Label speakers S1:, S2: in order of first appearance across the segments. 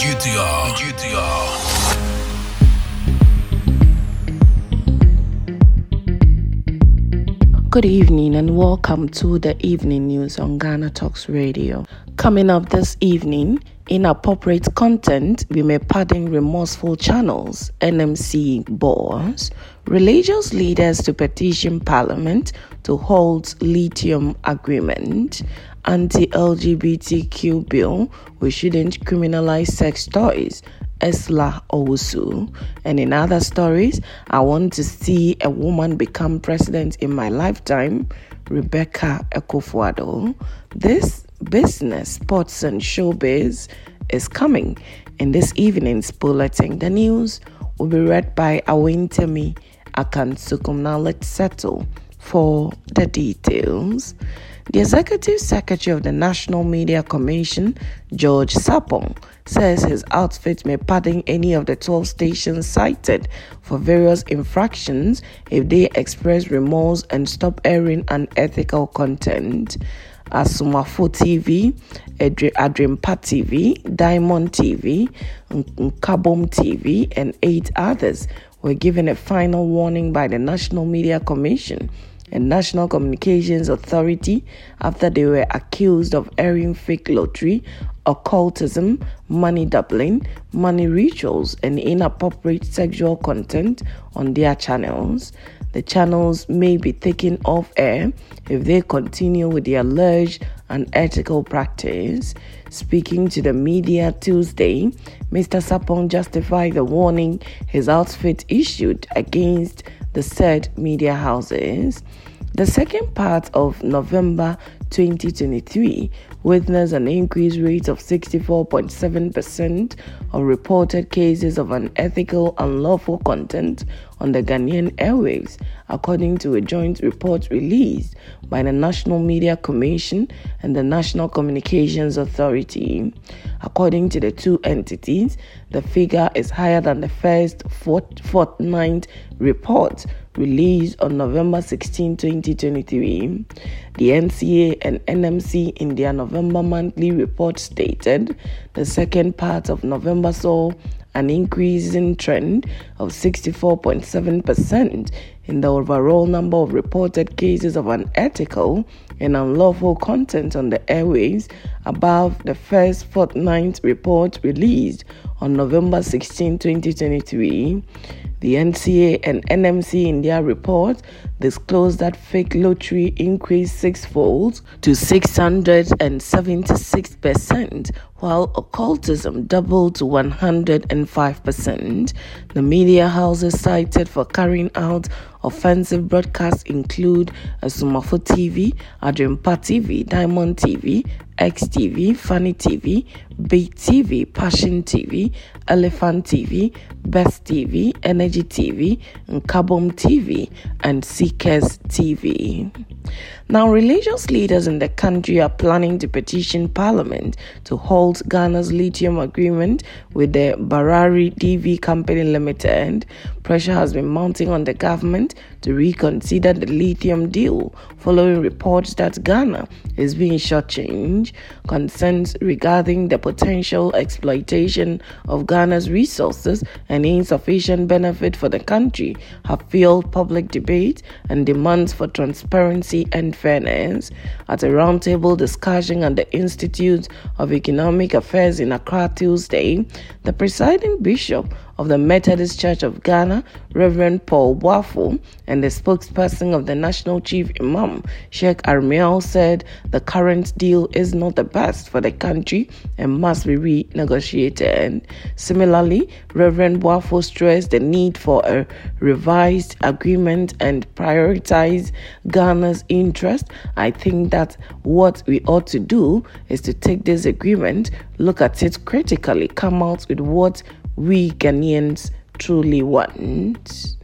S1: GTA. GTA.
S2: Good evening and welcome to the evening news on Ghana Talks Radio. Coming up this evening, inappropriate content, we may pardon remorseful channels, NMC boards, religious leaders to petition parliament to hold lithium agreement, anti-LGBTQ bill, we shouldn't criminalize sex toys, Ursula Owusu. And in other stories, I want to see a woman become president in my lifetime, Rebecca Akufo-Addo. This business, sports, and showbiz is coming in this evening's bulletin. The news will be read by Awentemi Akansukum. Now let's settle for the details. The Executive Secretary of the National Media Commission, George Sarpong, says his outfit may pardon any of the 12 stations cited for various infractions if they express remorse and stop airing unethical content. Asumafo TV, Adrimpa TV, Diamond TV, Kabom TV, and eight others were given a final warning by the National Media Commission and National Communications Authority after they were accused of airing fake lottery, occultism, money doubling, money rituals, and inappropriate sexual content on their channels. The channels may be taken off air if they continue with the alleged unethical practice. Speaking to the media Tuesday, Mr. Sarpong justified the warning his outfit issued against the said media houses. The second part of November 2023 witnessed an increased rate of 64.7% of reported cases of unethical, unlawful content on the Ghanaian airwaves, according to a joint report released by the National Media Commission and the National Communications Authority. According to the two entities, the figure is higher than the first fortnight report released on November 16, 2023. The NCA and NMC in their November monthly report stated the second part of November saw an increasing trend of 64.7% in the overall number of reported cases of unethical and unlawful content on the airways above the first fortnight report released on November 16, 2023. The NCA and NMC in their report disclosed that fake lottery increased sixfold to 676%, while occultism doubled to 105%. The media houses cited for carrying out offensive broadcasts include Asumafo TV, Adrimpa TV, Diamond TV, XTV, Funny TV, Beat TV, Passion TV, Elephant TV, Best TV, Energy TV, and Kabom TV, and Seekers TV. Now, religious leaders in the country are planning to petition Parliament to halt Ghana's lithium agreement with the Barari DV Company Limited. Pressure has been mounting on the government to reconsider the lithium deal following reports that Ghana is being shortchanged. Concerns regarding the potential exploitation of Ghana's resources and insufficient benefit for the country have fueled public debate and demands for transparency and fairness. At a roundtable discussion at the Institute of Economic Affairs in Accra Tuesday, the presiding bishop of the Methodist Church of Ghana, Reverend Paul Boafo, and the spokesperson of the National Chief Imam, Sheikh Armiel, said the current deal is not the best for the country and must be renegotiated. Similarly, Reverend Boafo stressed the need for a revised agreement and prioritize Ghana's interest. I think that what we ought to do is to take this agreement, look at it critically, come out with what we Ghanaians truly want.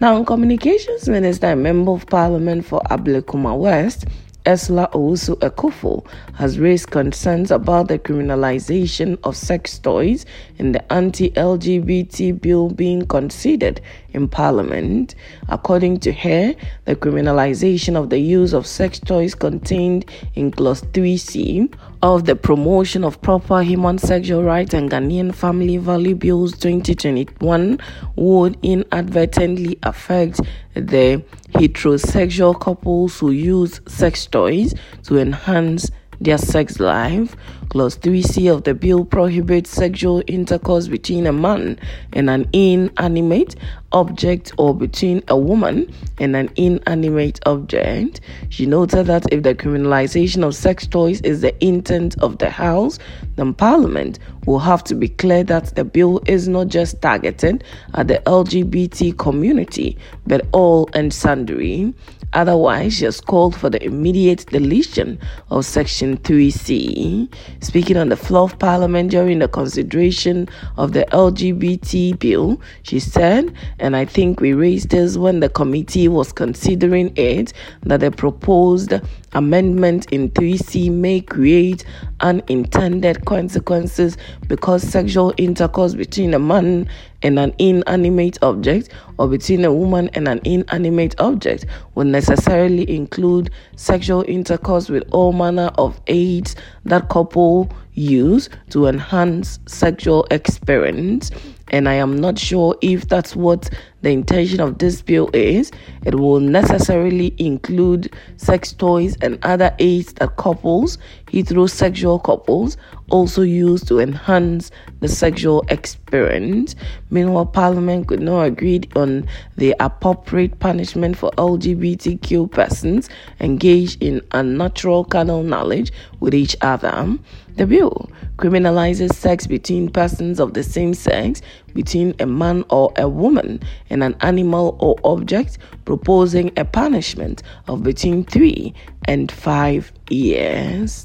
S2: Now, Communications Minister and Member of Parliament for Ablekuma West, Ursula Owusu Ekuful, has raised concerns about the criminalization of sex toys in the anti LGBT bill being considered in Parliament. According to her, the criminalization of the use of sex toys contained in Clause 3C of the Promotion of Proper Human Sexual Rights and Ghanaian Family Value Bills 2021 would inadvertently affect the heterosexual couples who use sex toys to enhance their sex life. Clause 3C of the bill prohibits sexual intercourse between a man and an inanimate object or between a woman and an inanimate object. She noted that if the criminalization of sex toys is the intent of the House, then Parliament will have to be clear that the bill is not just targeted at the LGBT community but all and sundry. Otherwise, she has called for the immediate deletion of Section 3C. Speaking on the floor of Parliament during the consideration of the LGBT bill, she said, and I think we raised this when the committee was considering it, that the proposed amendment in 3C may create unintended consequences because sexual intercourse between a man and an inanimate object or between a woman and an inanimate object will necessarily include sexual intercourse with all manner of aids that couple use to enhance sexual experience and I am not sure if that's what the intention of this bill is. It will necessarily include sex toys and other aids that couples, heterosexual couples, also use to enhance the sexual experience. Meanwhile, Parliament could not agree on the appropriate punishment for LGBTQ persons engaged in unnatural carnal knowledge with each other. The bill criminalizes sex between persons of the same sex, between a man or a woman, and an animal or object, proposing a punishment of between three and five years.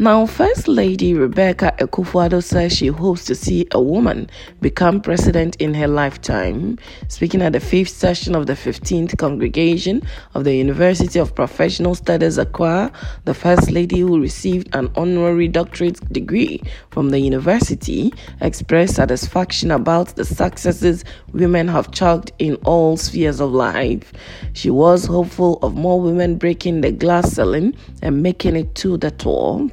S2: Now, First Lady Rebecca Akufo-Addo says she hopes to see a woman become president in her lifetime. Speaking at the fifth session of the 15th congregation of the University of Professional Studies Accra, the First Lady, who received an honorary doctorate degree from the university, expressed satisfaction about the successes women have chalked in all spheres of life. She was hopeful of more women breaking the glass ceiling and making it to the top.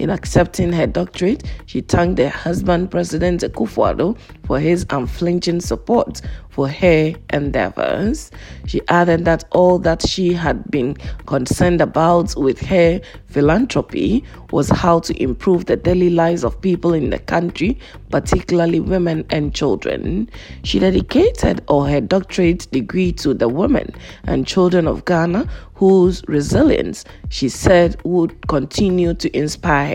S2: In accepting her doctorate, she thanked her husband, President Akufo-Addo, for his unflinching support for her endeavors. She added that all that she had been concerned about with her philanthropy was how to improve the daily lives of people in the country, particularly women and children. She dedicated all her doctorate degree to the women and children of Ghana whose resilience she said would continue to inspire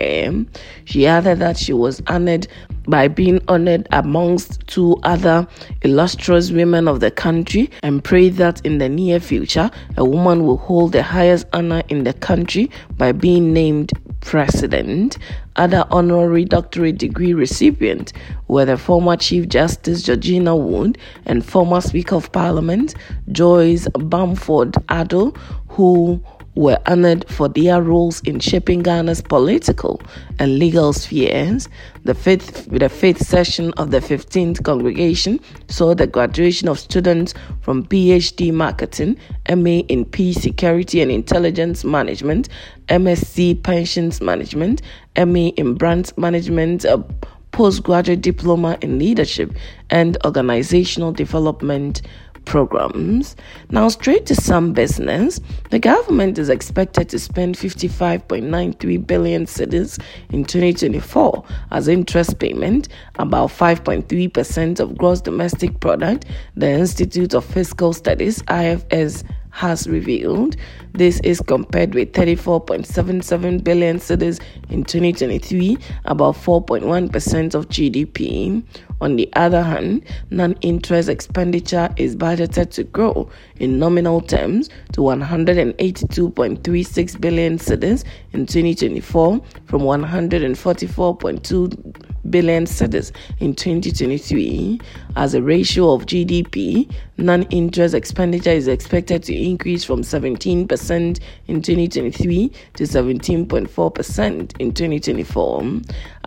S2: She added that she was honored by being honored amongst two other illustrious women of the country and prayed that in the near future a woman will hold the highest honor in the country by being named president. Other honorary doctorate degree recipients were the former Chief Justice Georgina Wood and former Speaker of Parliament Joyce Bamford Addo, who were honored for their roles in shaping Ghana's political and legal spheres. The fifth, the fifth session of the 15th congregation saw the graduation of students from PhD Marketing, MA in Peace, Security and Intelligence Management, MSc Pensions Management, MA in Brand Management, a postgraduate diploma in leadership and organizational development programs. Now, straight to some business, the government is expected to spend 55.93 billion cedis in 2024 as interest payment, about 5.3% of gross domestic product. The Institute of Fiscal Studies (IFS) has revealed. This is compared with 34.77 billion cedis in 2023, about 4.1% of GDP. On the other hand, non interest expenditure is budgeted to grow in nominal terms to 182.36 billion cedis in 2024 from 144.2 billion cedis in 2023. As a ratio of GDP, non interest expenditure is expected to increase from 17% in 2023 to 17.4% in 2024.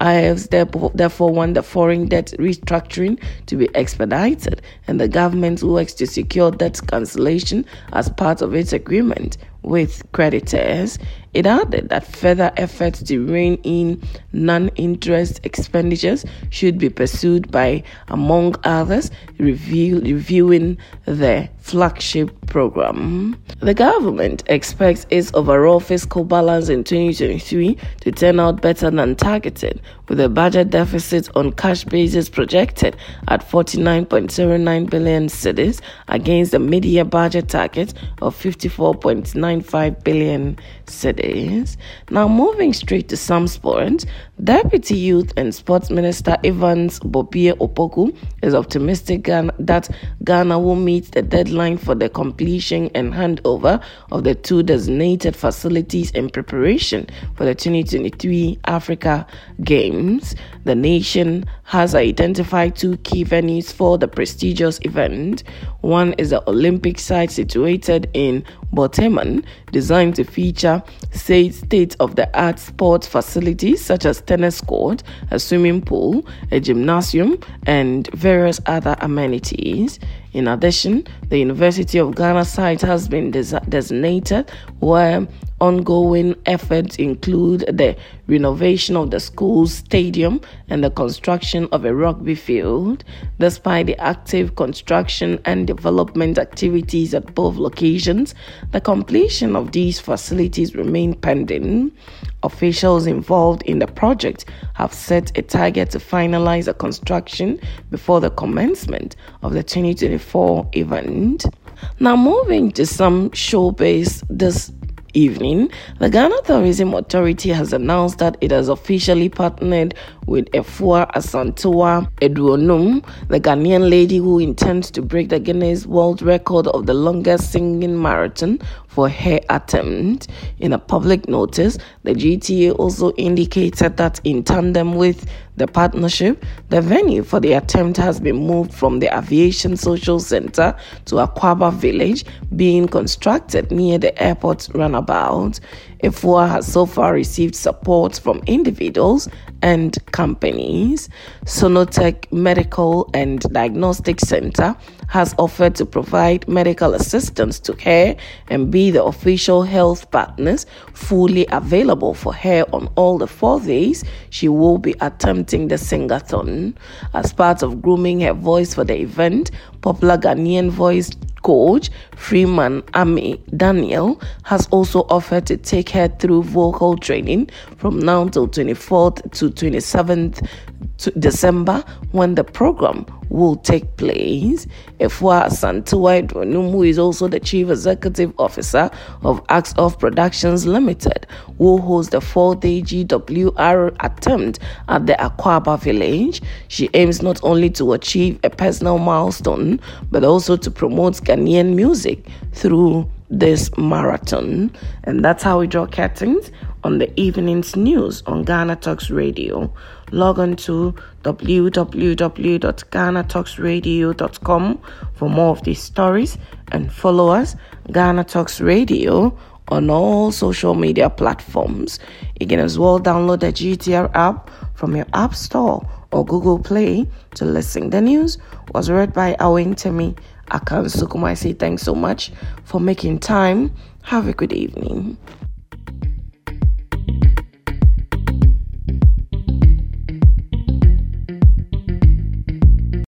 S2: IFS therefore want the foreign debt restructuring to be expedited, and the government works to secure debt cancellation as part of its agreement with creditors. It added that further efforts to rein in non interest expenditures should be pursued by, among others, review, reviewing the flagship program. The government expects its overall fiscal balance in 2023 to turn out better than targeted, with a budget deficit on cash basis projected at 49.09 billion cedis against the mid-year budget target of 54.95 billion is. Now, moving straight to some sports, Deputy Youth and Sports Minister Evans Bobie Opoku is optimistic that Ghana will meet the deadline for the completion and handover of the two designated facilities in preparation for the 2023 Africa Games. The nation has identified two key venues for the prestigious event. One is the Olympic site situated in Borteyman, designed to feature state of the art sports facilities such as tennis court, a swimming pool, a gymnasium, and various other amenities. In addition, the University of Ghana site has been des- designated where ongoing efforts include the renovation of the school's stadium and the construction of a rugby field. Despite the active construction and development activities at both locations, the completion of these facilities remain pending. Officials involved in the project have set a target to finalize the construction before the commencement of the 2024 event. Now, moving to some showbiz this evening, the Ghana Tourism Authority has announced that it has officially partnered with Efua Asantewaa Aduonum, the Ghanaian lady who intends to break the Guinness World Record of the longest singing marathon for her attempt. In a public notice, the GTA also indicated that in tandem with the partnership, the venue for the attempt has been moved from the Aviation Social Center to Akwaaba Village, being constructed near the airport runabout. Efua has so far received support from individuals and companies. Sonotech Medical and Diagnostic Center has offered to provide medical assistance to her and be the official health partners fully available for her on all the four days she will be attempting the singathon. As part of grooming her voice for the event, popular Ghanaian voice coach Freeman Ami Daniel has also offered to take her through vocal training from now till 24th to 27th December when the program will take place. Efua Asantewaa Aduonum, who is also the Chief Executive Officer of Acts of Productions Limited, will host the four-day GWR attempt at the Akwaaba village. She aims not only to achieve a personal milestone, but also to promote Ghanaian music through this marathon. And that's how we draw curtains on the evening's news on Ghana Talks Radio. Log on to www.ghanatalksradio.com for more of these stories and follow us, Ghana Talks Radio, on all social media platforms. You can as well download the GTR app from your App Store or Google Play to listen. The news was read by Awentemi Akan Sukumai. I say thanks so much for making time. Have a good evening.